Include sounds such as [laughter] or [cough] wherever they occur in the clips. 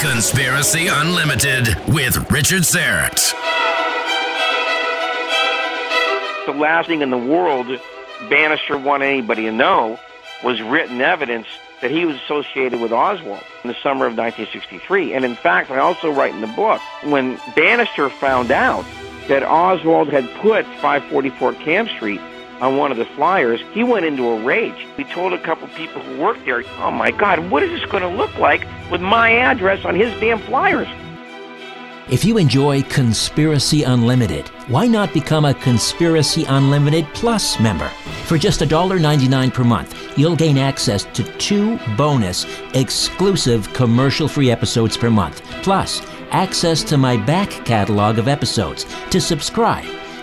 Conspiracy Unlimited with Richard Syrett. The last thing in the world Banister wanted anybody to know was written evidence that he was associated with Oswald in the summer of 1963. And in fact, I also write in the book, when Banister found out that Oswald had put 544 Camp Street on one of the flyers, he went into a rage. He told a couple people who worked there, oh my God, what is this going to look like with my address on his damn flyers? If you enjoy Conspiracy Unlimited, why not become a Conspiracy Unlimited Plus member? For just $1.99 per month, you'll gain access to two bonus, exclusive commercial free episodes per month, plus access to my back catalog of episodes. To subscribe,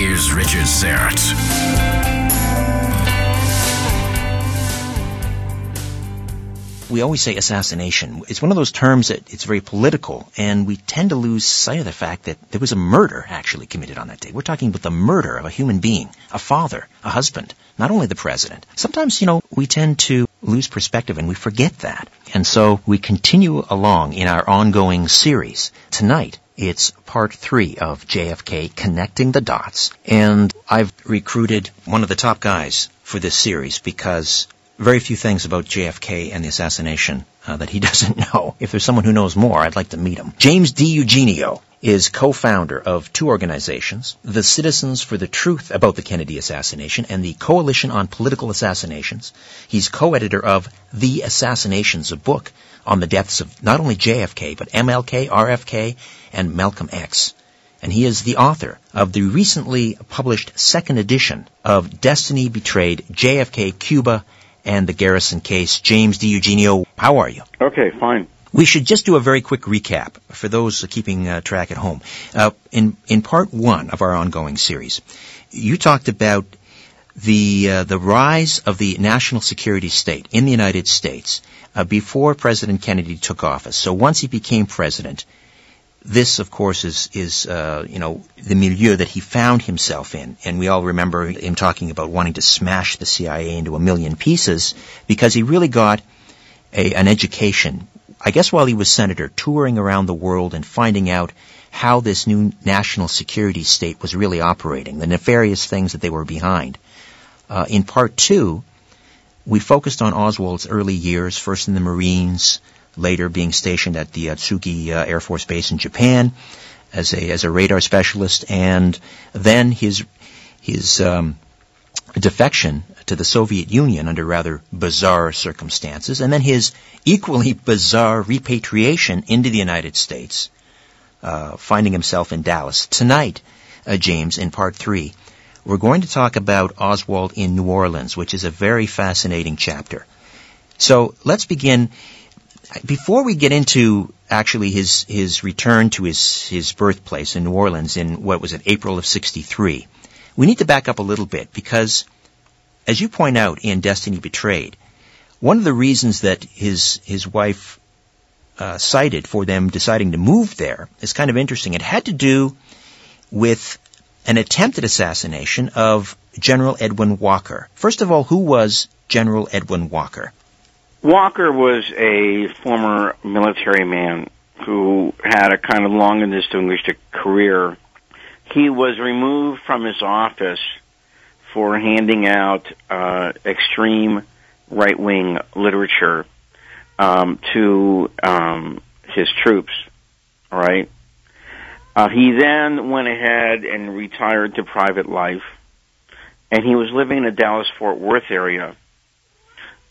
Here's Richard Syrett. we always say assassination. It's one of those terms that it's very political, and we tend to lose sight of the fact that there was a murder actually committed on that day. We're talking about the murder of a human being, a father, a husband, not only the president. Sometimes, you know, we tend to lose perspective and we forget that. And so we continue along in our ongoing series. Tonight, it's part three of JFK Connecting the Dots. And I've recruited one of the top guys for this series because very few things about JFK and the assassination uh, that he [laughs] doesn't know. If there's someone who knows more, I'd like to meet him. James DiEugenio is co-founder of two organizations, the Citizens for the Truth About the Kennedy Assassination and the Coalition on Political Assassinations. He's co-editor of The Assassinations, a book on the deaths of not only JFK, but MLK, RFK, and Malcolm X. And he is the author of the recently published second edition of Destiny Betrayed, JFK, Cuba, and the Garrison case. James DiEugenio, how are you? Okay, fine. We should just do a very quick recap for those keeping uh, track at home. Uh, in in part one of our ongoing series, you talked about the uh, the rise of the national security state in the United States uh, before President Kennedy took office. So once he became president, this, of course, is is uh, you know the milieu that he found himself in, and we all remember him talking about wanting to smash the CIA into a million pieces because he really got a, an education I guess while he was senator, touring around the world and finding out how this new national security state was really operating, the nefarious things that they were behind. Uh, in part two, we focused on Oswald's early years, first in the Marines, later being stationed at the Atsugi uh, Air Force Base in Japan as a as a radar specialist, and then his his um, defection to the Soviet Union under rather bizarre circumstances, and then his equally [laughs] bizarre repatriation into the United States, uh, finding himself in Dallas. Tonight, uh, James, in part three, we're going to talk about Oswald in New Orleans, which is a very fascinating chapter. So let's begin. Before we get into actually his, his return to his, his birthplace in New Orleans in what was it, April of 63, we need to back up a little bit because, as you point out in Destiny Betrayed, one of the reasons that his his wife uh, cited for them deciding to move there is kind of interesting. It had to do with an attempted assassination of General Edwin Walker. First of all, who was General Edwin Walker? Walker was a former military man who had a kind of long and distinguished career he was removed from his office for handing out uh, extreme right wing literature um, to um, his troops. Right. Uh, he then went ahead and retired to private life, and he was living in the Dallas Fort Worth area.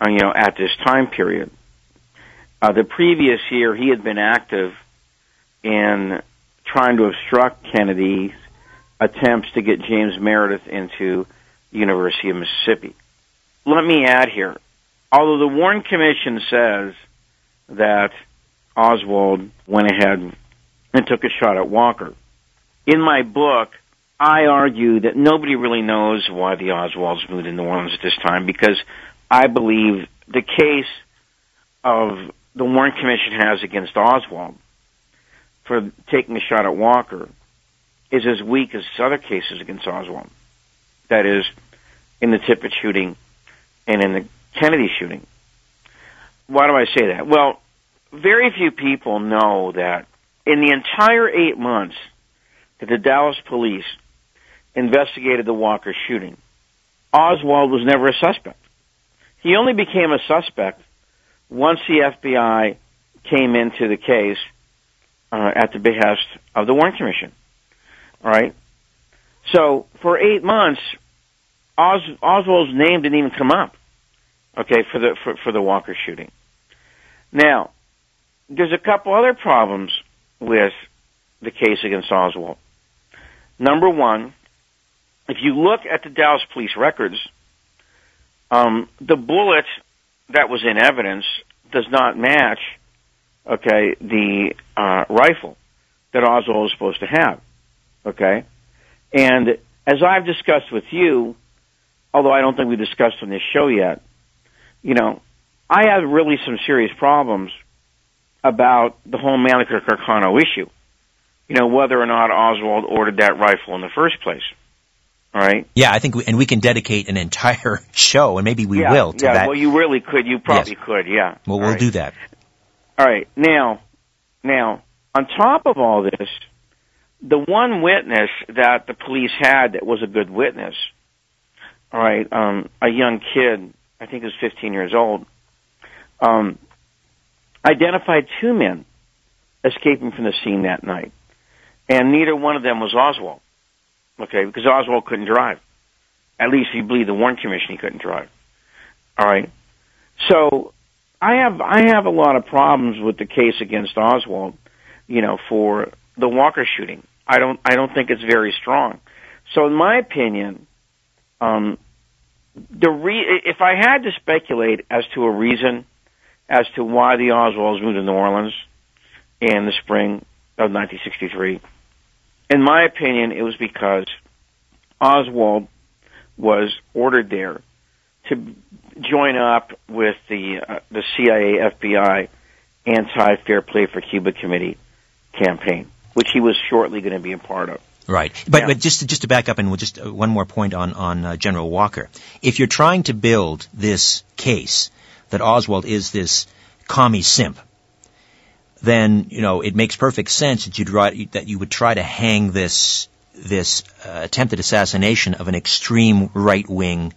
Uh, you know, at this time period. Uh, the previous year, he had been active in trying to obstruct Kennedy's attempts to get James Meredith into the University of Mississippi. Let me add here, although the Warren Commission says that Oswald went ahead and took a shot at Walker, in my book, I argue that nobody really knows why the Oswalds moved to New Orleans at this time because I believe the case of the Warren Commission has against Oswald for taking a shot at Walker is as weak as other cases against Oswald. That is, in the Tippit shooting and in the Kennedy shooting. Why do I say that? Well, very few people know that in the entire eight months that the Dallas police investigated the Walker shooting, Oswald was never a suspect. He only became a suspect once the FBI came into the case uh, at the behest of the Warren Commission. All right. So for eight months, Os- Oswald's name didn't even come up. Okay, for the for, for the Walker shooting. Now, there's a couple other problems with the case against Oswald. Number one, if you look at the Dallas police records, um, the bullet that was in evidence does not match, okay, the uh, rifle that Oswald was supposed to have. Okay? And as I've discussed with you, although I don't think we discussed on this show yet, you know, I have really some serious problems about the whole Mannlicher Carcano issue. You know, whether or not Oswald ordered that rifle in the first place. All right. Yeah, I think, we, and we can dedicate an entire [laughs] show, and maybe we yeah, will to yeah, that. well, you really could. You probably Yes. could. Yeah. well, All we'll right. do that. All right. Now, now, on top of all this, the one witness that the police had that was a good witness, all right, um, a young kid, I think he was 15 years old, um, identified two men escaping from the scene that night, and neither one of them was Oswald. Okay, because Oswald couldn't drive. At least if you believe the Warren Commission, he couldn't drive. All right. So I have I have a lot of problems with the case against Oswald, you know, for the Walker shooting. I don't I don't think it's very strong. So in my opinion, um, the re- if I had to speculate as to a reason as to why the Oswalds moved to New Orleans in the spring of 1963. In my opinion, it was because Oswald was ordered there to join up with the uh, the CIA, FBI, anti Fair Play for Cuba committee campaign, which he was shortly going to be a part of. Right, but but just to, just to back up and we'll just uh, one more point on on uh, General Walker. If you're trying to build this case that Oswald is this commie simp, then you know it makes perfect sense that you'd ri- that you would try to hang this this uh, attempted assassination of an extreme right wing,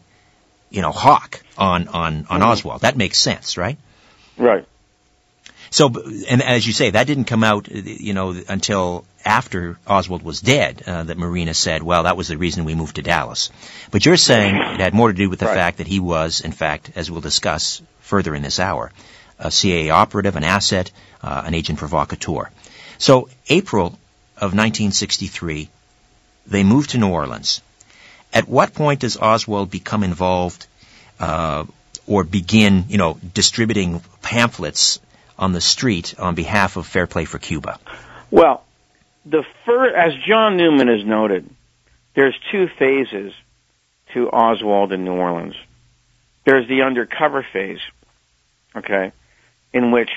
you know, hawk on on on Oswald. That makes sense, right? Right. So, and as you say, that didn't come out, you know, until after Oswald was dead. Uh, that Marina said, "Well, that was the reason we moved to Dallas." But you're saying it had more to do with the Right. fact that he was, in fact, as we'll discuss further in this hour, a CIA operative, an asset, uh, an agent provocateur. So, April of 1963, they moved to New Orleans. At what point does Oswald become involved uh, or begin, you know, distributing pamphlets on the street on behalf of Fair Play for Cuba? Well, the fir- as John Newman has noted, there's two phases to Oswald in New Orleans. There's the undercover phase, okay, in which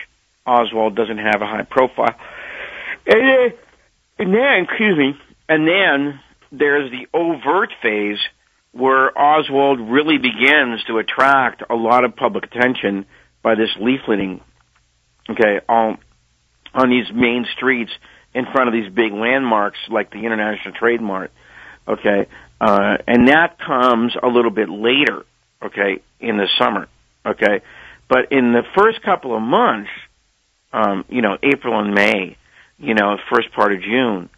Oswald doesn't have a high profile. And then excuse me, and then there's the overt phase where Oswald really begins to attract a lot of public attention by this leafleting, okay, on on these main streets in front of these big landmarks like the International Trade Mart, okay, uh, and that comes a little bit later, okay, in the summer, okay, but in the first couple of months, um, you know, April and May, you know, first part of June,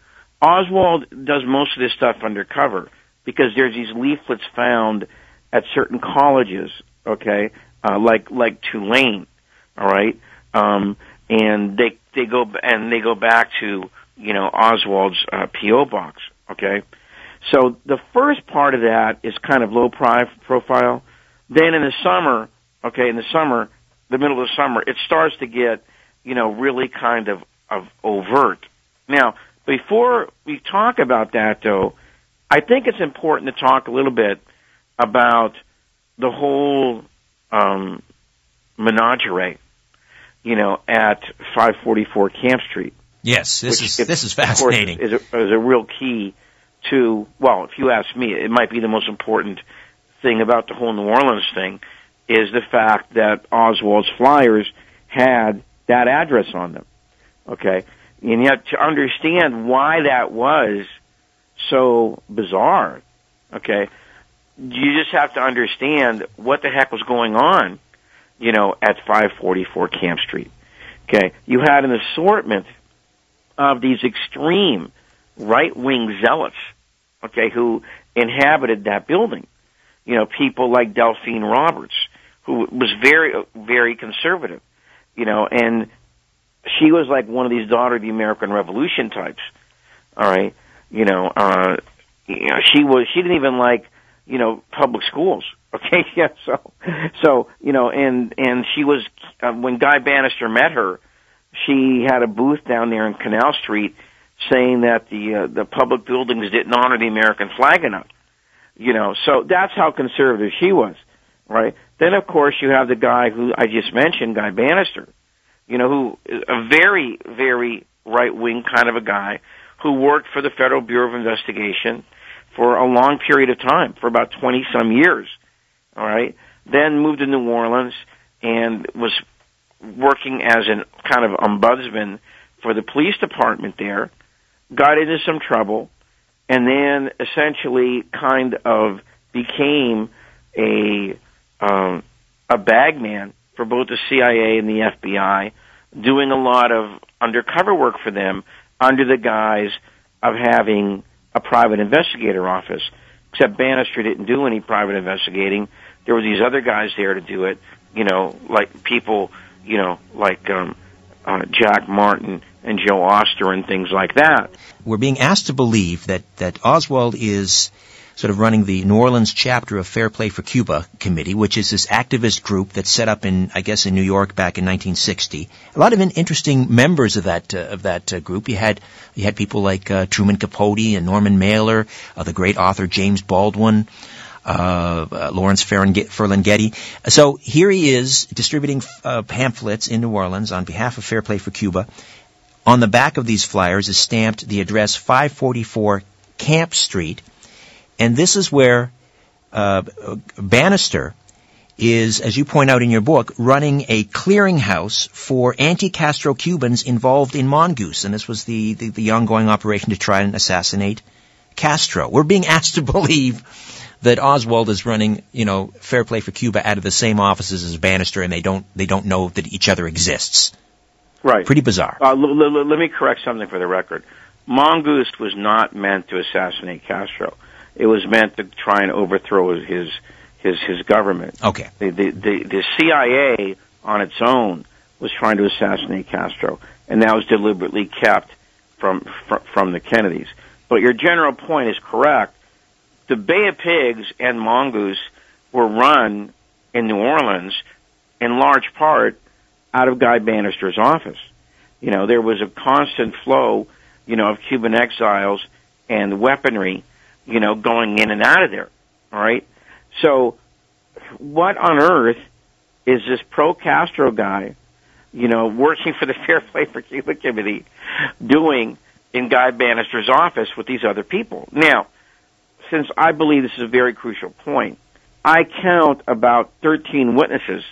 Oswald does most of this stuff undercover because there's these leaflets found at certain colleges, okay, uh, like like Tulane, all right, um, and they they go and they go back to you know Oswald's uh, PO box, okay. So the first part of that is kind of low pri- profile. Then in the summer, okay, in the summer, the middle of the summer, it starts to get you know really kind of of overt. Now, before we talk about that, though, I think it's important to talk a little bit about the whole um, menagerie, you know, at 544 Camp Street. Yes, this is if- this is course, fascinating. Is a, is a real key to well, if you ask me, it might be the most important thing about the whole New Orleans thing is the fact that Oswald's flyers had that address on them. Okay, and yet to understand why that was so bizarre, okay, you just have to understand what the heck was going on, you know, at 544 Camp Street. Okay, you had an assortment of these extreme right wing zealots, okay, who inhabited that building. You know, people like Delphine Roberts, who was very, very conservative, you know, and she was like one of these daughter of the American Revolution types. All right, you know, uh, you know, she was, she didn't even like, you know, public schools. Okay, [laughs] yeah, so, so, you know, and, and she was, uh, when Guy Banister met her, she had a booth down there in Canal Street saying that the uh, the public buildings didn't honor the American flag enough. You know, so that's how conservative she was, right? Then of course you have the guy who I just mentioned, Guy Banister. You know, who is a very very right wing kind of a guy who worked for the Federal Bureau of Investigation for a long period of time, for about 20 some years. All right? Then moved to New Orleans and was working as an kind of ombudsman for the police department there, got into some trouble, and then essentially kind of became a um, a bagman for both the CIA and the FBI, doing a lot of undercover work for them under the guise of having a private investigator office. Except Banister didn't do any private investigating. There were these other guys there to do it. You know, like people, you know, like um, uh, Jack Martin and Joe Oster and things like that. We're being asked to believe that that Oswald is sort of running the New Orleans chapter of Fair Play for Cuba Committee, which is this activist group that's set up in, I guess, in New York back in 1960. A lot of interesting members of that uh, of that uh, group. You had you had people like uh, Truman Capote and Norman Mailer, uh, the great author James Baldwin. Uh, uh, Lawrence Ferlinghetti. So here he is distributing pamphlets in New Orleans on behalf of Fair Play for Cuba. On the back of these flyers is stamped the address 544 Camp Street, and this is where uh, Banister is, as you point out in your book, running a clearinghouse for anti-Castro Cubans involved in Mongoose, and this was the, the, the ongoing operation to try and assassinate Castro. We're being asked to [laughs] believe that Oswald is running, you know, Fair Play for Cuba out of the same offices as Banister, and they don't they don't know that each other exists. Right. Pretty bizarre. Uh, l- l- let me correct something for the record. Mongoose was not meant to assassinate Castro. It was meant to try and overthrow his his his government. Okay. The the the, the CIA on its own was trying to assassinate Castro, and that was deliberately kept from from, from the Kennedys. But your general point is correct. The Bay of Pigs and Mongoose were run in New Orleans in large part out of Guy Banister's office. You know, there was a constant flow, you know, of Cuban exiles and weaponry, you know, going in and out of there. All right. So, what on earth is this pro Castro guy, you know, working for the [laughs] Fair Play for Cuba Committee, doing in Guy Banister's office with these other people? Now, since I believe this is a very crucial point, I count about 13 witnesses,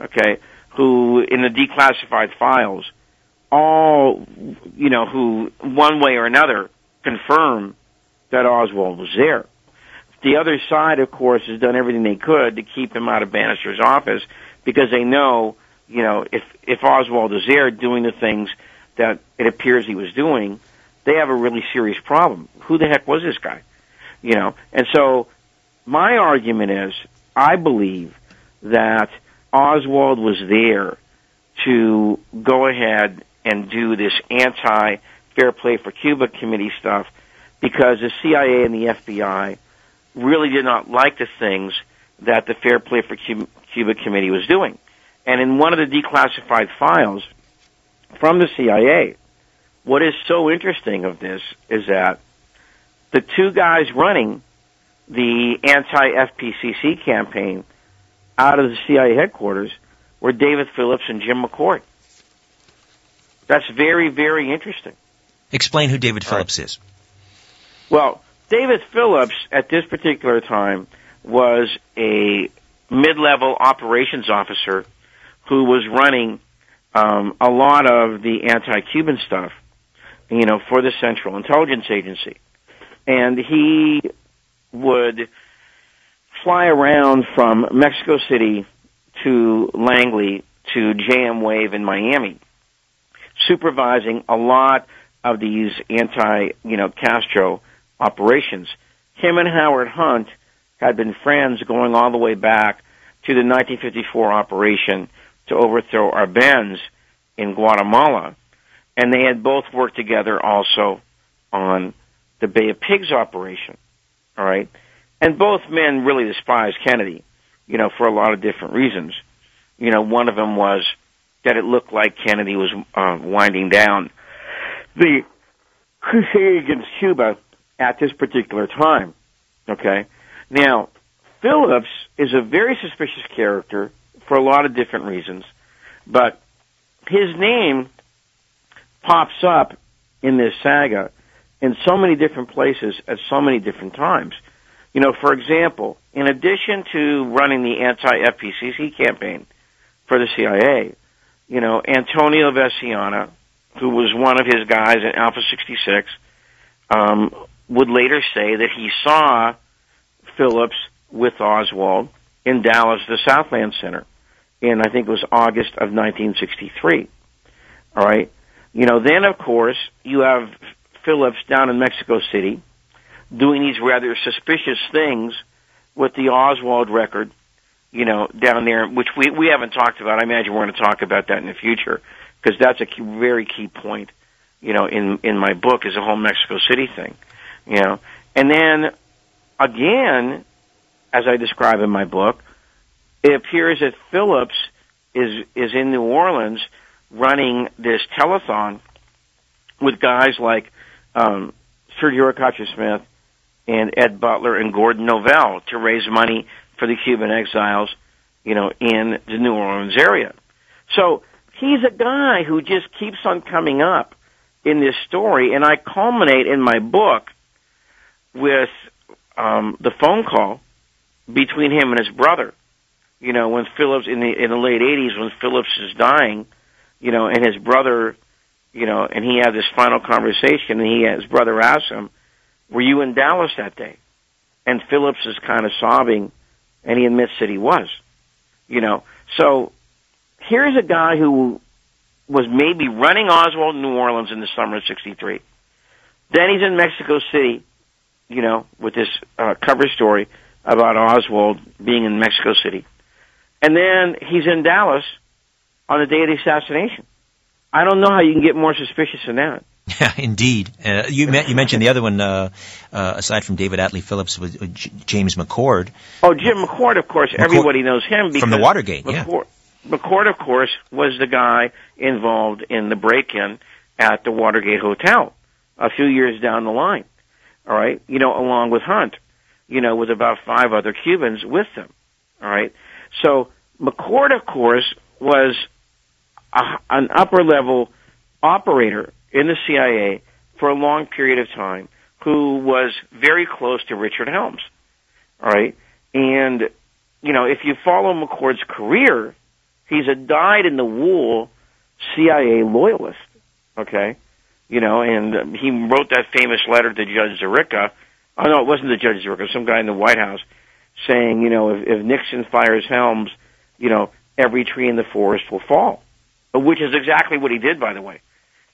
okay, who in the declassified files all you know who one way or another confirm that Oswald was there. The other side, of course, has done everything they could to keep him out of Banister's office because they know, you know, if if Oswald is there doing the things that it appears he was doing, they have a really serious problem. Who the heck was this guy? You know, and so my argument is, I believe that Oswald was there to go ahead and do this anti Fair Play for Cuba committee stuff because the CIA and the FBI really did not like the things that the Fair Play for Cuba committee was doing. And in one of the declassified files from the CIA, what is so interesting of this is that the two guys running the anti FPCC campaign out of the CIA headquarters were David Phillips and Jim McCord. That's very, very interesting. Explain who David Phillips is. Well, David Phillips at this particular time was a mid-level operations officer who was running um, a lot of the anti-Cuban stuff, you know, for the Central Intelligence Agency, and he would fly around from Mexico City to Langley to JM Wave in Miami, supervising a lot of these anti, you know, Castro operations. Him and Howard Hunt had been friends going all the way back to the 1954 operation to overthrow Arbenz in Guatemala. And they had both worked together also on the Bay of Pigs operation. All right. And both men really despised Kennedy, you know, for a lot of different reasons. You know, one of them was that it looked like Kennedy was uh, winding down the crusade against Cuba at this particular time. Okay? Now, Phillips is a very suspicious character for a lot of different reasons, but his name pops up in this saga in so many different places at so many different times. You know, for example, in addition to running the anti-FPCC campaign for the CIA, you know, Antonio Veciana, who was one of his guys in Alpha 66, um, would later say that he saw Phillips with Oswald in Dallas, the Southland Center, in I think it was August of 1963. All right. You know, then of course you have Phillips down in Mexico City doing these rather suspicious things with the Oswald record, you know, down there, which we we haven't talked about. I imagine we're going to talk about that in the future because that's a key, very key point, you know, in in my book is the whole Mexico City thing, you know, and then again, as I describe in my book, it appears that Phillips is is in New Orleans running this telethon with guys like um, Sergio Arcacha Smith and Ed Butler and Gordon Novel to raise money for the Cuban exiles, you know, in the New Orleans area. So he's a guy who just keeps on coming up in this story, and I culminate in my book with um, the phone call between him and his brother. You know, when Phillips in the in the late '80s, when Phillips is dying, you know, and his brother, you know, and he had this final conversation, and he his brother asked him, "Were you in Dallas that day?" And Phillips is kind of sobbing, and he admits that he was. You know, so here's a guy who was maybe running Oswald in New Orleans in the summer of '63. Then he's in Mexico City, you know, with this uh, cover story about Oswald being in Mexico City, and then he's in Dallas on the day of the assassination. I don't know how you can get more suspicious than that. Yeah, [laughs] indeed. Uh, you, you mentioned the other one, uh, uh, aside from David Atlee Phillips, with J- James McCord. Oh, Jim McCord, of course. McCord, everybody knows him because from the Watergate. McCord, yeah. McCord, of course, was the guy involved in the break-in at the Watergate Hotel a few years down the line. All right, you know, along with Hunt, you know, with about five other Cubans with them. All right, so McCord, of course, was a, an upper level operator in the CIA for a long period of time who was very close to Richard Helms. All right. And, you know, if you follow McCord's career, he's a dyed in the wool CIA loyalist. Okay. You know, and he wrote that famous letter to Judge Sirica. Oh, no, it wasn't the Judge Sirica, some guy in the White House saying, you know, if, if Nixon fires Helms, you know, every tree in the forest will fall which is exactly what he did, by the way. [laughs]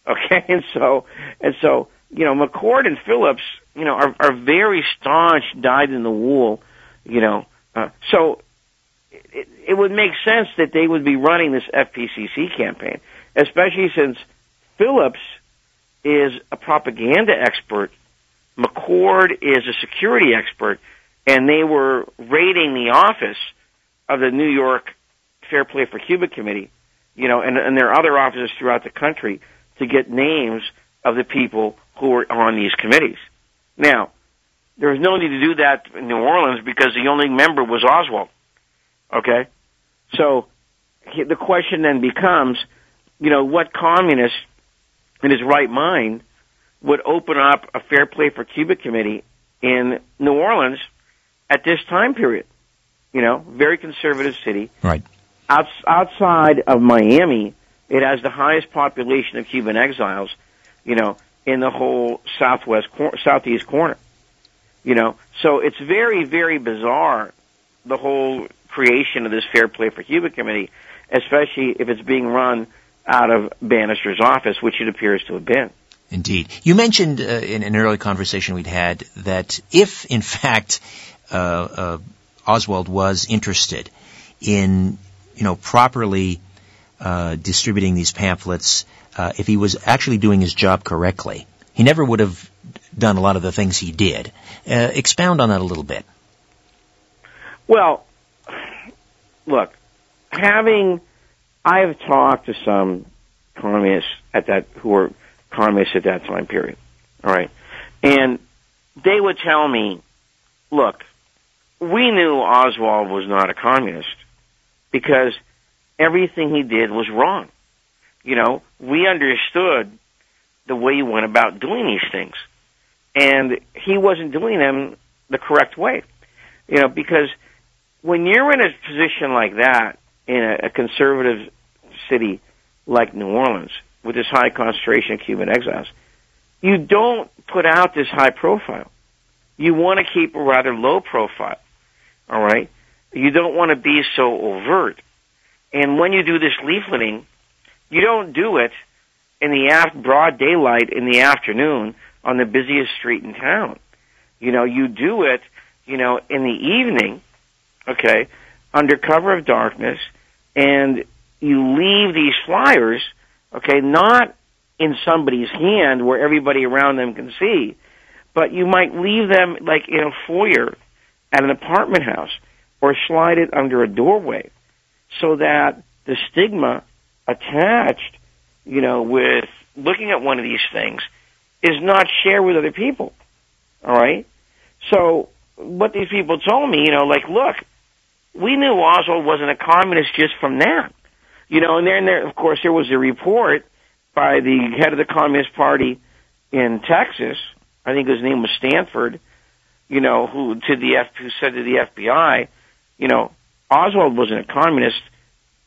Okay, and so and so you know McCord and Phillips, you know, are, are very staunch, dyed in the wool, you know. Uh, so it, it would make sense that they would be running this FPCC campaign, especially since Phillips is a propaganda expert, McCord is a security expert, and they were raiding the office of the New York Fair Play for Cuba Committee you know, and, and there are other offices throughout the country to get names of the people who are on these committees. Now, there was no need to do that in New Orleans because the only member was Oswald. Okay? So the question then becomes, you know, what communist in his right mind would open up a fair play for Cuba committee in New Orleans at this time period? You know, very conservative city. Right outside of Miami, it has the highest population of Cuban exiles, you know, in the whole southwest, cor- southeast corner. You know, so it's very, very bizarre, the whole creation of this Fair Play for Cuba committee, especially if it's being run out of Banister's office, which it appears to have been. Indeed. You mentioned uh, in an early conversation we'd had that if, in [laughs] fact, uh, uh, Oswald was interested in you know, properly uh, distributing these pamphlets, uh, if he was actually doing his job correctly, he never would have done a lot of the things he did. Uh, expound on that a little bit. Well, look, having I have talked to some communists at that who were communists at that time period. All right, and they would tell me, "Look, we knew Oswald was not a communist because everything he did was wrong. You know, we understood the way he went about doing these things. And he wasn't doing them the correct way. You know, because when you're in a position like that in a, a conservative city like New Orleans with this high concentration of Cuban exiles, you don't put out this high profile. You want to keep a rather low profile. All right? You don't want to be so overt. And when you do this leafleting, you don't do it in the af- broad daylight in the afternoon on the busiest street in town. You know, you do it, you know, in the evening, okay, under cover of darkness, and you leave these flyers, okay, not in somebody's hand where everybody around them can see, but you might leave them like in a foyer at an apartment house or slide it under a doorway so that the stigma attached, you know, with looking at one of these things is not shared with other people. All right? So what these people told me, you know, like, look, we knew Oswald wasn't a communist just from that. You know, and then there, of course, there was a report by the head of the Communist Party in Texas. I think his name was Stanford. You know, who to the F, who said to the FBI, you know, Oswald wasn't a communist.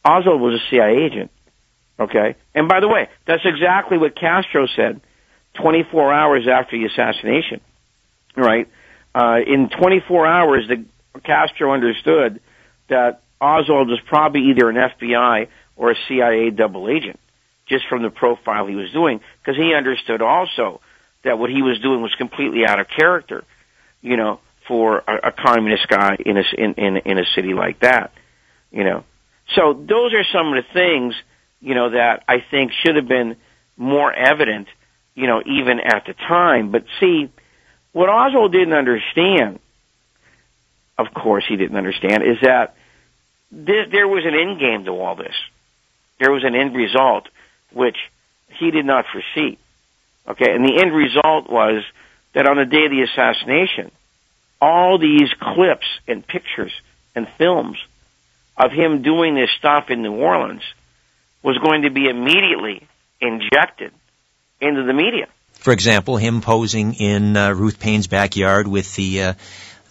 Oswald was a CIA agent. Okay, and by the way, that's exactly what Castro said 24 hours after the assassination. Right, uh, in 24 hours, the Castro understood that Oswald was probably either an FBI or a CIA double agent, just from the profile he was doing, because he understood also that what he was doing was completely out of character, you know, for a, a communist guy in a in, in in a city like that, you know. So those are some of the things, you know, that I think should have been more evident, you know, even at the time. But see, what Oswald didn't understand, of course, he didn't understand, is that this, there was an end game to all this. There was an end result which he did not foresee. Okay, and the end result was that on the day of the assassination, all these clips and pictures and films of him doing this stuff in New Orleans was going to be immediately injected into the media. For example, him posing in uh, Ruth Paine's backyard with the uh,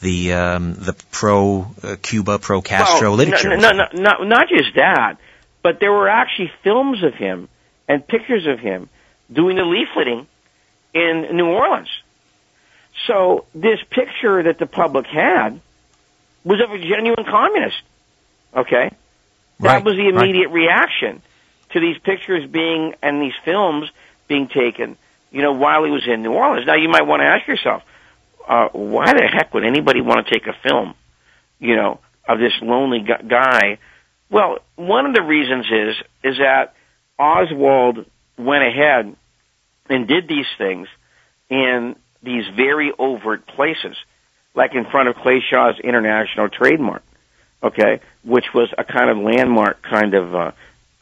the um, the pro uh, Cuba, pro Castro well, literature. No, no, no, not, not just that, but there were actually films of him and pictures of him doing the leafleting in New Orleans. So this picture that the public had was of a genuine communist. Okay, that Right, was the right. immediate reaction to these pictures being and these films being taken. You know, while he was in New Orleans. Now you might want to ask yourself, uh, why the heck would anybody want to take a film, you know, of this lonely guy? Well, one of the reasons is is that Oswald went ahead and did these things in these very overt places, like in front of Clay Shaw's International Trade Mart, okay, which was a kind of landmark kind of uh,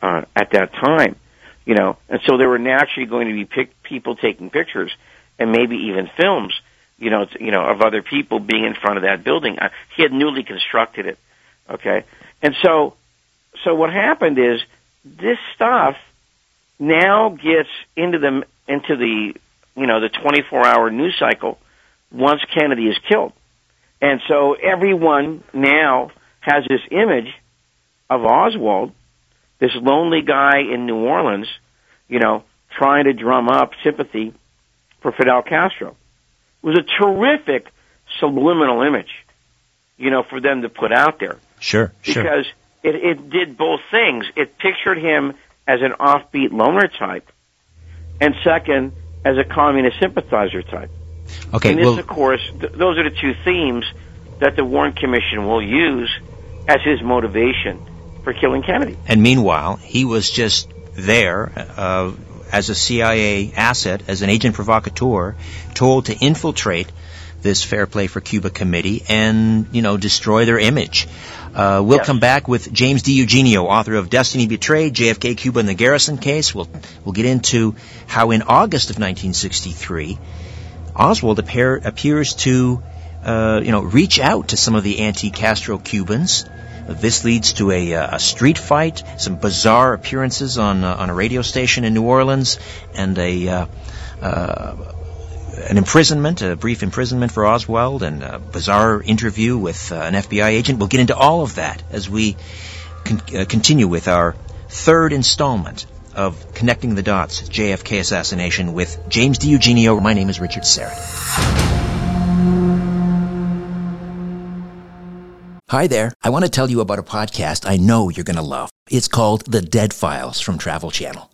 uh, at that time, you know, and so there were naturally going to be pic- people taking pictures and maybe even films, you know, you know, of other people being in front of that building. Uh, he had newly constructed it, okay, and so, so what happened is this stuff now gets into the into the you know the 24 hour news cycle once Kennedy is killed, and so everyone now has this image of Oswald, this lonely guy in New Orleans, you know, trying to drum up sympathy for Fidel Castro. It was a terrific subliminal image, you know, for them to put out there Sure, sure. because it, it did both things. It pictured him as an offbeat loner type, and second, as a communist sympathizer type. Okay, and this, well, of course, th- those are the two themes that the Warren Commission will use as his motivation for killing Kennedy. and meanwhile, he was just there uh, as a CIA asset, as an agent provocateur, told to infiltrate this Fair Play for Cuba committee and, you know, destroy their image. Uh, we'll Yes. come back with James DiEugenio, author of Destiny Betrayed, JFK, Cuba, and the Garrison case. We'll, we'll get into how in August of 1963, Oswald appear, appears to, uh, you know, reach out to some of the anti-Castro Cubans. This leads to a, uh, a street fight, some bizarre appearances on uh, on a radio station in New Orleans, and a uh, uh, an imprisonment, a brief imprisonment for Oswald, and a bizarre interview with uh, an FBI agent. We'll get into all of that as we con- uh, continue with our third installment of Connecting the Dots, JFK assassination with James DiEugenio. My name is Richard Syrett. Hi there. I want to tell you about a podcast I know you're going to love. It's called The Dead Files from Travel Channel.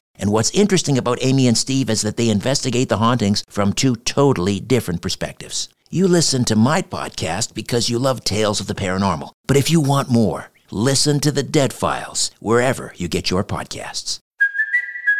and what's interesting about Amy and Steve is that they investigate the hauntings from two totally different perspectives. You listen to my podcast because you love tales of the paranormal. But if you want more, listen to the Dead Files wherever you get your podcasts.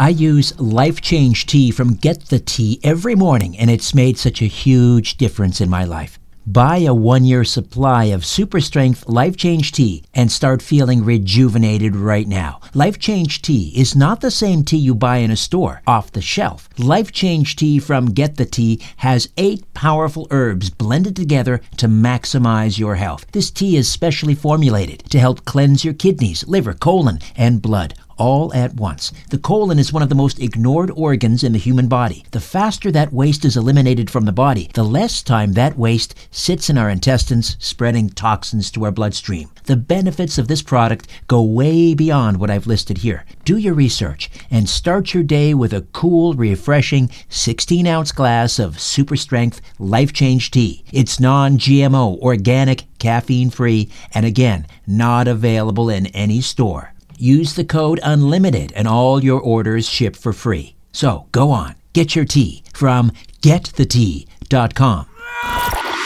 I use Life Change Tea from Get the Tea every morning, and it's made such a huge difference in my life. Buy a one year supply of super strength Life Change Tea and start feeling rejuvenated right now. Life Change Tea is not the same tea you buy in a store off the shelf. Life Change Tea from Get the Tea has eight powerful herbs blended together to maximize your health. This tea is specially formulated to help cleanse your kidneys, liver, colon, and blood all at once. The colon is one of the most ignored organs in the human body. The faster that waste is eliminated from the body, the less time that waste sits in our intestines, spreading toxins to our bloodstream. The benefits of this product go way beyond what I've listed here. Do your research and start your day with a cool, refreshing 16 ounce glass of super strength life change tea. It's non GMO, organic, caffeine free, and again, not available in any store. Use the code UNLIMITED and all your orders ship for free. So go on, get your tea from getthetea.com.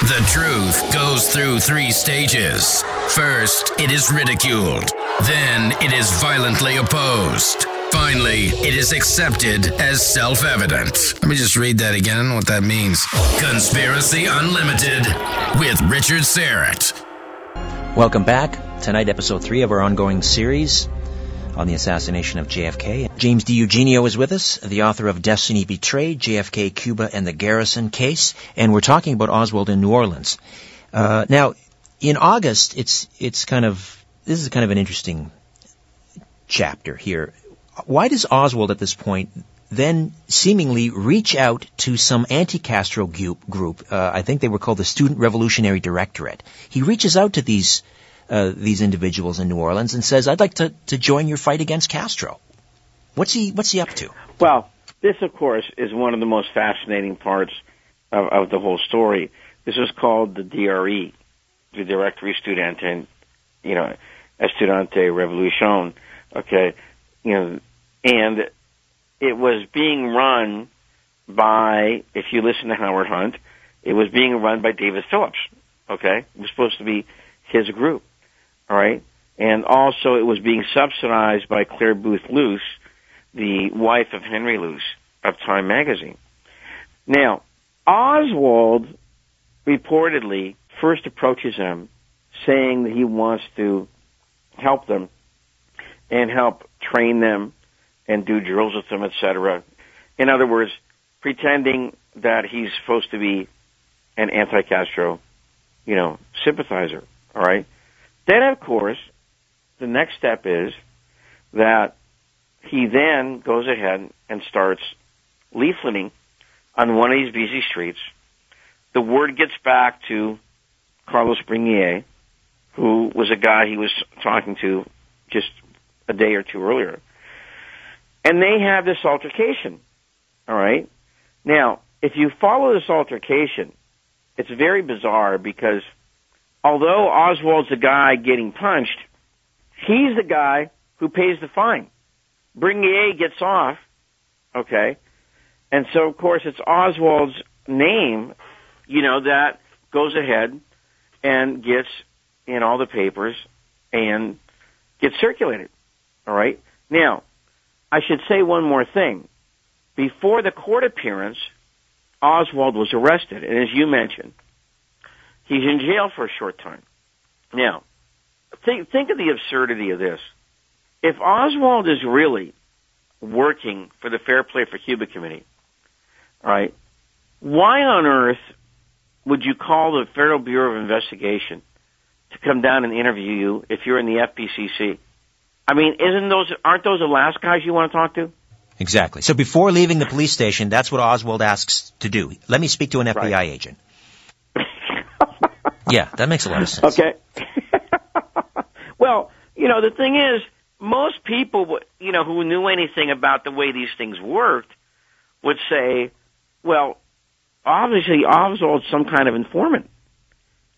The truth goes through three stages. First, it is ridiculed. Then, it is violently opposed. Finally, it is accepted as self evident. Let me just read that again. I don't know what that means. Conspiracy Unlimited with Richard Syrett. Welcome back. Tonight, episode three of our ongoing series on the assassination of JFK. James DiEugenio is with us, the author of Destiny Betrayed, JFK, Cuba, and the Garrison Case, and we're talking about Oswald in New Orleans. Uh, now, in August, it's it's kind of this is kind of an interesting chapter here. Why does Oswald at this point then seemingly reach out to some anti-Castro group? Uh, I think they were called the Student Revolutionary Directorate. He reaches out to these uh, these individuals in New Orleans and says, "I'd like to, to join your fight against Castro." What's he What's he up to? Well, this, of course, is one of the most fascinating parts of, of the whole story. This was called the DRE, the Directory Studente, you know, Estudiante Revolution. Okay, you know, and it was being run by, if you listen to Howard Hunt, it was being run by David Phillips. Okay, it was supposed to be his group. All right. And also, it was being subsidized by Clare Boothe Luce, the wife of Henry Luce of Time magazine. Now, Oswald reportedly first approaches them saying that he wants to help them and help train them and do drills with them, etc. In other words, pretending that he's supposed to be an anti-Castro, you know, sympathizer. All right. Then, of course, the next step is that he then goes ahead and starts leafleting on one of these busy streets. The word gets back to Carlos Bringuier, who was a guy he was talking to just a day or two earlier. And they have this altercation. All right. Now, if you follow this altercation, it's very bizarre because although Oswald's the guy getting punched, he's the guy who pays the fine. Bringuier gets off, okay, and so of course it's Oswald's name, you know, that goes ahead and gets in all the papers and gets circulated. All right. Now, I should say one more thing. Before the court appearance, Oswald was arrested, and as you mentioned, he's in jail for a short time. Now, think think of the absurdity of this. If Oswald is really working for the Fair Play for Cuba Committee, right? Why on earth would you call the Federal Bureau of Investigation to come down and interview you if you're in the FPCC? I mean, isn't those aren't those the last guys you want to talk to? Exactly. So before leaving the police station, that's what Oswald asks to do. Let me speak to an FBI Right. agent. Yeah, that makes a lot of sense. Okay. [laughs] well, you know, the thing is, most people, you know, who knew anything about the way these things worked would say, well, obviously Oswald's some kind of informant.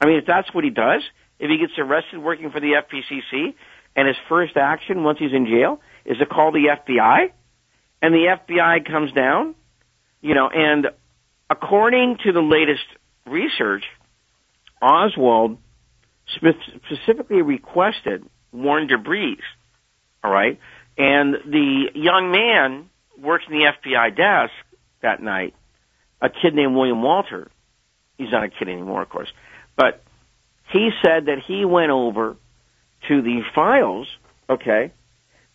I mean, if that's what he does, if he gets arrested working for the FPCC, and his first action once he's in jail is to call the FBI, and the FBI comes down, you know, and according to the latest research, Oswald spe- specifically requested Warren de Brueys, all right, and the young man working the FBI desk that night, a kid named William Walter. He's not a kid anymore, of course, but he said that he went over to the files, okay,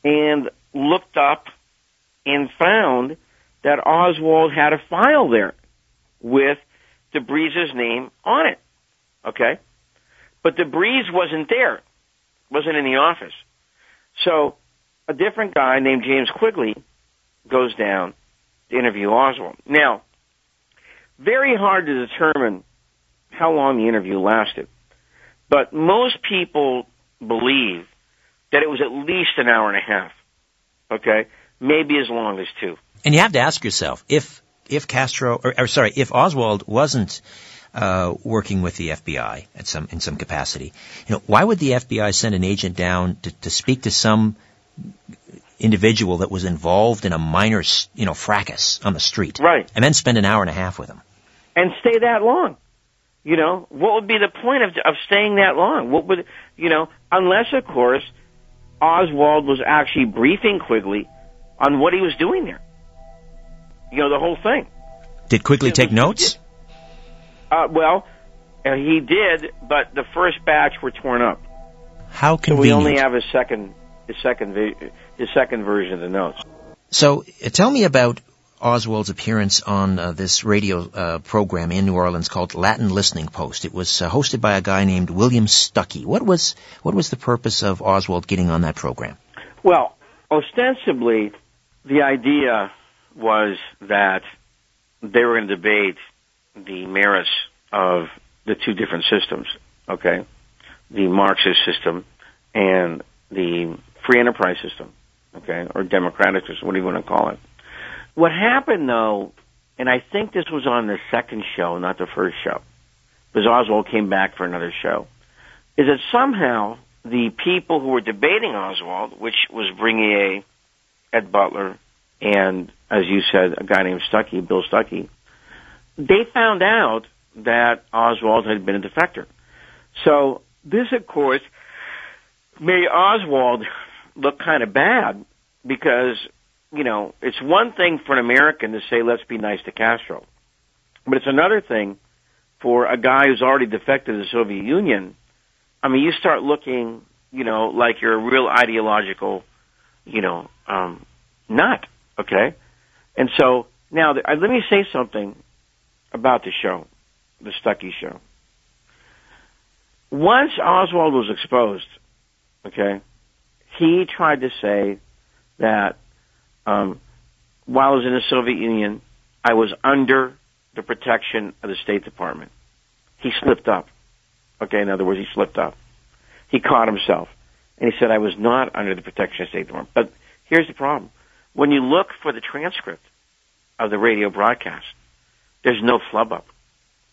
and looked up and found that Oswald had a file there with de Brueys's name on it. Okay? But de Brueys wasn't there. Wasn't in the office. So a different guy named James Quigley goes down to interview Oswald. Now, very hard to determine how long the interview lasted. But most people believe that it was at least an hour and a half. Okay? Maybe as long as two. And you have to ask yourself if if Castro, or, or sorry, if Oswald wasn't uh, working with the FBI at some in some capacity, you know, why would the FBI send an agent down to, to speak to some individual that was involved in a minor, you know, fracas on the street, Right. and then spend an hour and a half with him? and stay that long. You know, what would be the point of of staying that long? What would you know? Unless, of course, Oswald was actually briefing Quigley on what he was doing there. You know, the whole thing. Did Quigley take notes? Uh, well, uh, he did, but the first batch were torn up, How so we only have his second his second his second version of the notes. So, uh, tell me about Oswald's appearance on uh, this radio uh, program in New Orleans called Latin Listening Post. It was uh, hosted by a guy named William Stuckey. What was what was the purpose of Oswald getting on that program? Well, ostensibly, the idea was that they were going to debate the merits of the two different systems, okay? The Marxist system and the free enterprise system, okay? Or democratic system, what do you want to call it? What happened though, and I think this was on the second show, not the first show, because Oswald came back for another show, is that somehow the people who were debating Oswald, which was Bringuier, Ed Butler, and as you said, a guy named Stuckey, Bill Stuckey, they found out that Oswald had been a defector. So this, of course, made Oswald look kind of bad because, you know, it's one thing for an American to say, let's be nice to Castro. But it's another thing for a guy who's already defected to the Soviet Union. I mean, you start looking, you know, like you're a real ideological, you know, um, nut, okay? And so now, uh, let me say something about the show, the Stuckey show. Once Oswald was exposed, okay, he tried to say that um, while I was in the Soviet Union, I was under the protection of the State Department. He slipped up. Okay, in other words, he slipped up. He caught himself. And he said, I was not under the protection of the State Department. But here's the problem. When you look for the transcript of the radio broadcast, there's no flub up.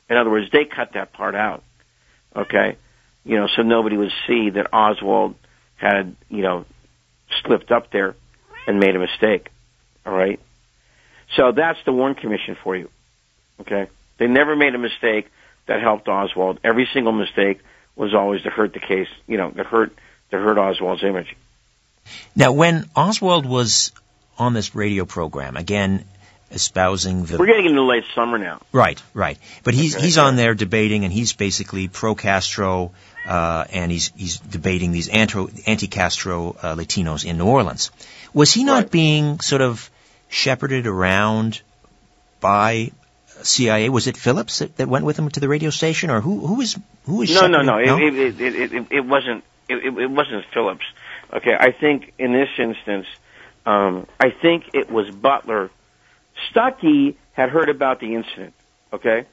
In other words, they cut that part out. Okay? You know, so nobody would see that Oswald had, you know, slipped up there and made a mistake. All right? So that's the Warren Commission for you. Okay? They never made a mistake that helped Oswald. Every single mistake was always to hurt the case, you know, to hurt to hurt Oswald's image. Now, when Oswald was on this radio program, again, espousing the. We're getting into late summer now. Right, right. But he's okay, he's on there debating, and he's basically pro Castro, uh, and he's he's debating these anti Castro uh, Latinos in New Orleans. Was he not right. being sort of shepherded around by CIA? Was it Phillips that, that, went with him to the radio station, or who who was who was? No, no, no. no? It, it, it, it, it wasn't. It, it wasn't Phillips. Okay, I think in this instance, um, I think it was Butler Stuckey had heard about the incident, okay?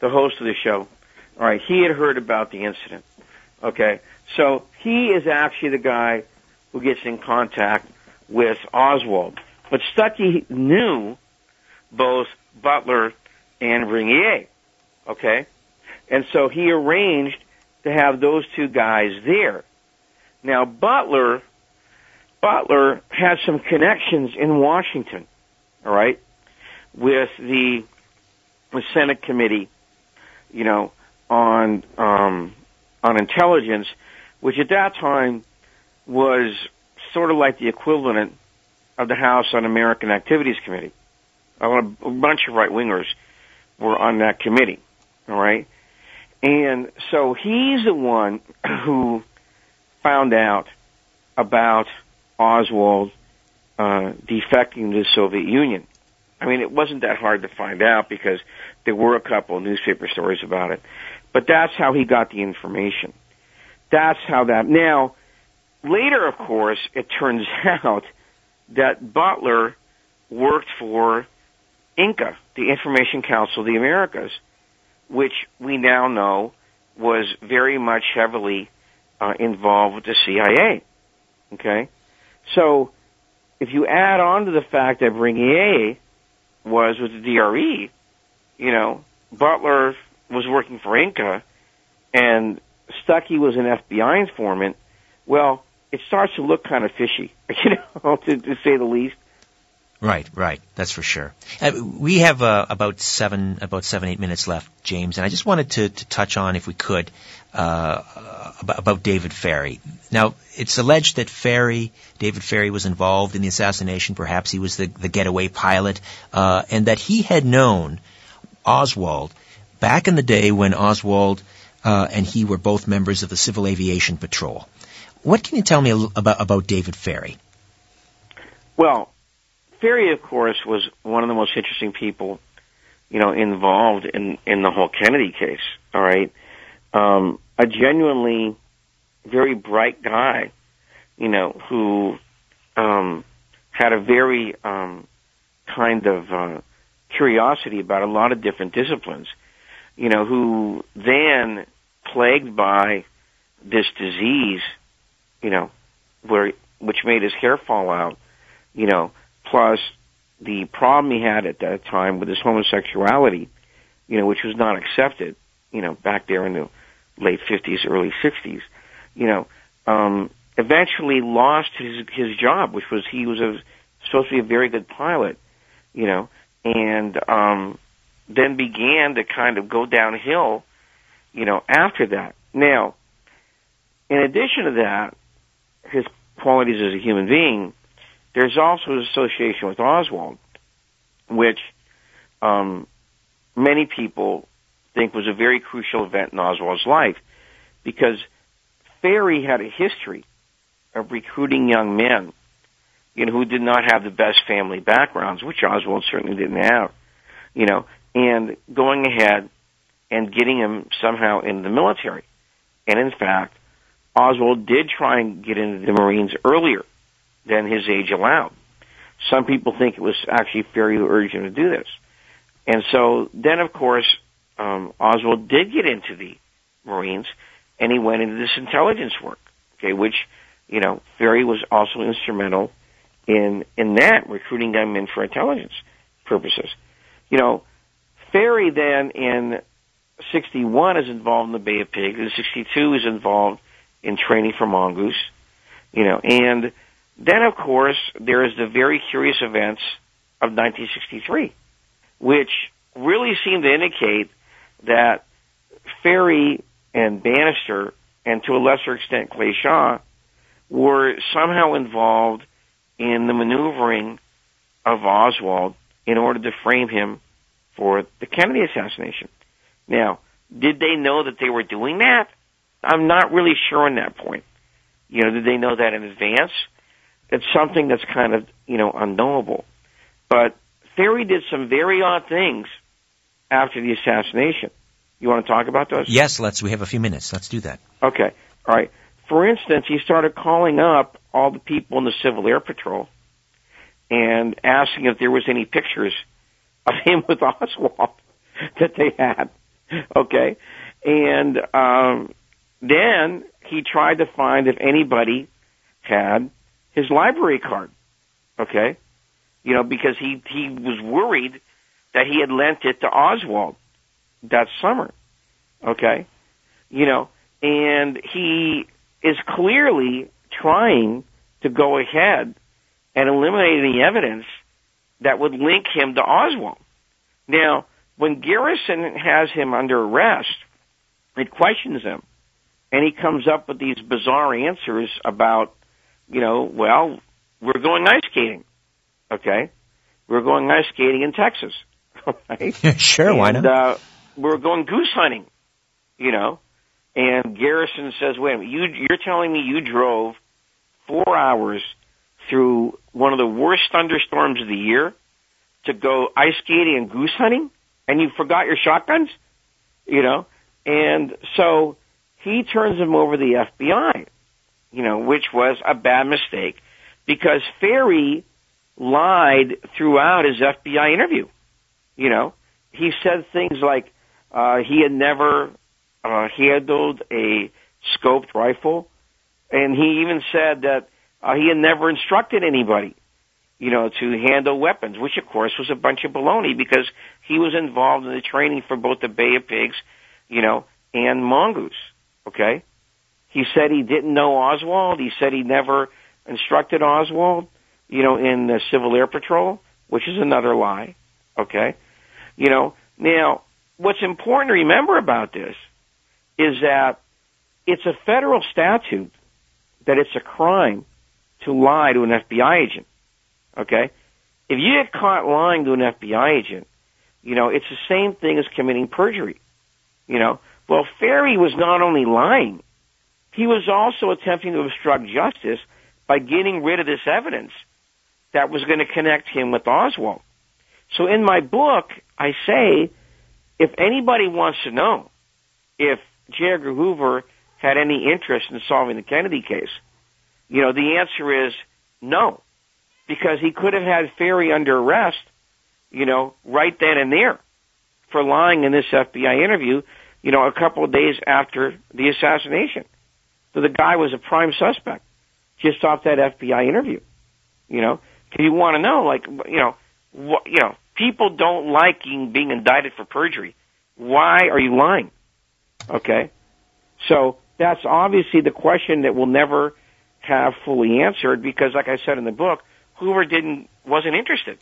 The host of the show. All right, he had heard about the incident, okay? So he is actually the guy who gets in contact with Oswald. But Stuckey knew both Butler and Bringuier, okay? And so he arranged to have those two guys there. Now Butler, Butler has some connections in Washington, all right? With the, Senate committee, you know, on um, on intelligence, which at that time was sort of like the equivalent of the House on American Activities Committee. A, bunch of right wingers were on that committee. All right, and so he's the one [coughs] who found out about Oswald uh, defecting to the Soviet Union. I mean, it wasn't that hard to find out because there were a couple newspaper stories about it. But that's how he got the information. That's how that. Now, later, of course, it turns [laughs] out that Butler worked for INCA, the Information Council of the Americas, which we now know was very much heavily uh, involved with the CIA. Okay? So, if you add on to the fact that Bringuier was with the DRE, you know, Butler was working for INCA and Stuckey was an FBI informant, well, it starts to look kind of fishy, [laughs] you know, to, to say the least. Right, right. That's for sure. Uh, we have uh, about seven, about seven, eight minutes left, James, and I just wanted to, to touch on, if we could, uh, about, about, David Ferrie. Now, it's alleged that Ferrie, David Ferrie, was involved in the assassination. Perhaps he was the, the getaway pilot, uh, and that he had known Oswald back in the day when Oswald uh, and he were both members of the Civil Aviation Patrol. What can you tell me about about David Ferrie? Well, Ferrie, of course, was one of the most interesting people, you know, involved in in the whole Kennedy case. All right, um, a genuinely very bright guy, you know, who um, had a very um, kind of uh, curiosity about a lot of different disciplines. You know, who then plagued by this disease, you know, where which made his hair fall out, you know, plus the problem he had at that time with his homosexuality, you know, which was not accepted, you know, back there in the late 50s, early 60s, you know, um, eventually lost his his job, which was he was a, supposed to be a very good pilot, you know, and um, then began to kind of go downhill, you know, after that. Now, in addition to that, his qualities as a human being, there's also an association with Oswald, which um, many people think was a very crucial event in Oswald's life because Ferrie had a history of recruiting young men, you know, who did not have the best family backgrounds, which Oswald certainly didn't have, you know, and going ahead and getting him somehow in the military. And in fact, Oswald did try and get into the Marines earlier than his age allowed. Some people think it was actually urged him to do this. And so then, of course, um, Oswald did get into the Marines, and he went into this intelligence work. Okay, which you know, Ferrie was also instrumental in in that recruiting them in for intelligence purposes. You know, Ferrie then in '61 is involved in the Bay of Pigs, and '62 is involved in training for mongoose. You know, and then of course there is the very curious events of 1963, which really seem to indicate that Ferrie and Banister, and to a lesser extent Clay Shaw, were somehow involved in the maneuvering of Oswald in order to frame him for the Kennedy assassination. Now, did they know that they were doing that? I'm not really sure on that point. You know, did they know that in advance? It's something that's kind of, you know, unknowable. But Ferrie did some very odd things after the assassination. You want to talk about those? Yes, let's. We have a few minutes. Let's do that. Okay. All right. For instance, he started calling up all the people in the Civil Air Patrol and asking if there was any pictures of him with Oswald [laughs] that they had. Okay. And um, then he tried to find if anybody had his library card. Okay. You know, because he he was worried that he had lent it to Oswald that summer. Okay? You know, and he is clearly trying to go ahead and eliminate any evidence that would link him to Oswald. Now, when Garrison has him under arrest, it questions him. And he comes up with these bizarre answers about, you know, well, we're going ice skating. Okay? We're going ice skating in Texas. [laughs] Right? sure, and, why not? Uh, we're going goose hunting, you know. And Garrison says, wait a minute, you, you're telling me you drove four hours through one of the worst thunderstorms of the year to go ice skating and goose hunting and you forgot your shotguns? You know? And so he turns him over to the FBI, you know, which was a bad mistake because Ferrie lied throughout his FBI interview. You know, he said things like, uh, he had never uh, handled a scoped rifle, and he even said that uh, he had never instructed anybody, you know, to handle weapons, which of course was a bunch of baloney because he was involved in the training for both the Bay of Pigs, you know, and Mongoose. Okay, he said he didn't know Oswald. He said he never instructed Oswald, you know, in the Civil Air Patrol, which is another lie. Okay, you know, now what's important to remember about this is that it's a federal statute that it's a crime to lie to an FBI agent. Okay? If you get caught lying to an FBI agent, you know, it's the same thing as committing perjury. You know, well, Ferrie was not only lying, he was also attempting to obstruct justice by getting rid of this evidence that was going to connect him with Oswald. So in my book, I say if anybody wants to know if J. Edgar Hoover had any interest in solving the Kennedy case, you know, the answer is no, because he could have had Ferrie under arrest, you know, right then and there for lying in this FBI interview, you know, a couple of days after the assassination. So the guy was a prime suspect just off that FBI interview, you know, because you want to know, like, you know, what, you know, people don't like being indicted for perjury. Why are you lying? Okay. So that's obviously the question that we'll never have fully answered because, like I said in the book, Hoover didn't wasn't interested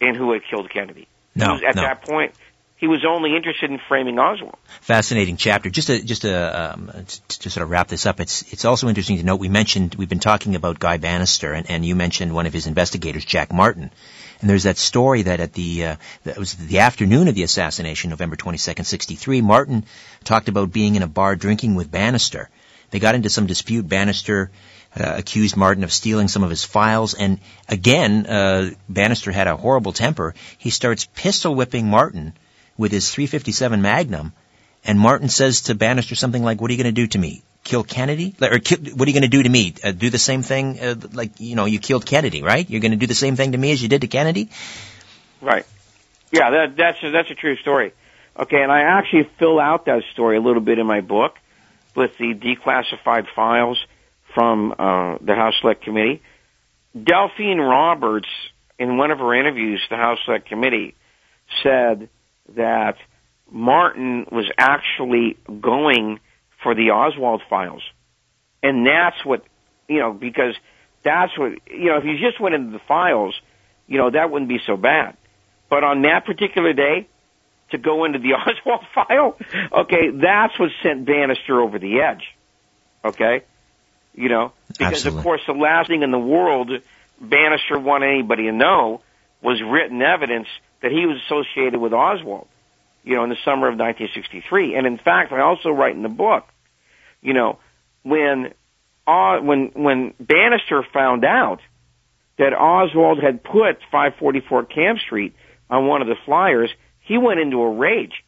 in who had killed Kennedy. No, at no. that point, he was only interested in framing Oswald. Fascinating chapter. Just to just to, um, to, to sort of wrap this up, it's it's also interesting to note we mentioned we've been talking about Guy Banister, and, and you mentioned one of his investigators, Jack Martin. And there's that story that at the uh, that was the afternoon of the assassination, November 22nd, 63, Martin talked about being in a bar drinking with Banister. They got into some dispute. Banister uh, accused Martin of stealing some of his files, and again, uh, Banister had a horrible temper. He starts pistol whipping Martin with his 357 Magnum, and Martin says to Banister something like, "What are you going to do to me? Kill Kennedy? Or kill, what are you going to do to me? Uh, do the same thing uh, like you know you killed Kennedy, right? You're going to do the same thing to me as you did to Kennedy?" Right. Yeah, that, that's a, that's a true story. Okay, and I actually fill out that story a little bit in my book with the declassified files from uh, the House Select Committee. Delphine Roberts, in one of her interviews to the House Select Committee, said that Martin was actually going for the Oswald files. And that's what, you know, because that's what, you know, if you just went into the files, you know, that wouldn't be so bad. But on that particular day, to go into the [laughs] Oswald file, okay, that's what sent Banister over the edge. Okay? You know, because Absolutely. of course the last thing in the world Banister wanted anybody to know was written evidence that he was associated with Oswald, you know, in the summer of 1963. And in fact, I also write in the book, you know, when uh, when when Banister found out that Oswald had put 544 Camp Street on one of the flyers, he went into a rage.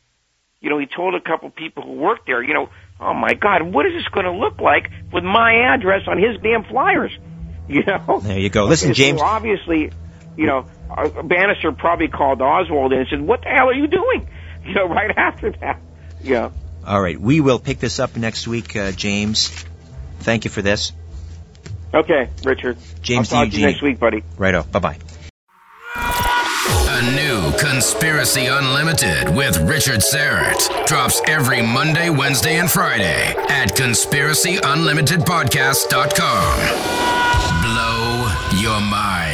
You know, he told a couple people who worked there, you know, oh my God, what is this going to look like with my address on his damn flyers? [laughs] You know. There you go. Listen, Okay, so James. obviously, you know, uh, Banister probably called Oswald in and said, "What the hell are you doing?" [laughs] You know, right after that. Yeah. All right, we will pick this up next week, uh, James. Thank you for this. Okay, Richard. James I'll talk to you Eugene. next week, buddy. Righto. Bye bye. A new Conspiracy Unlimited with Richard Syrett drops every Monday, Wednesday, and Friday at conspiracyunlimitedpodcast.com. Blow your mind.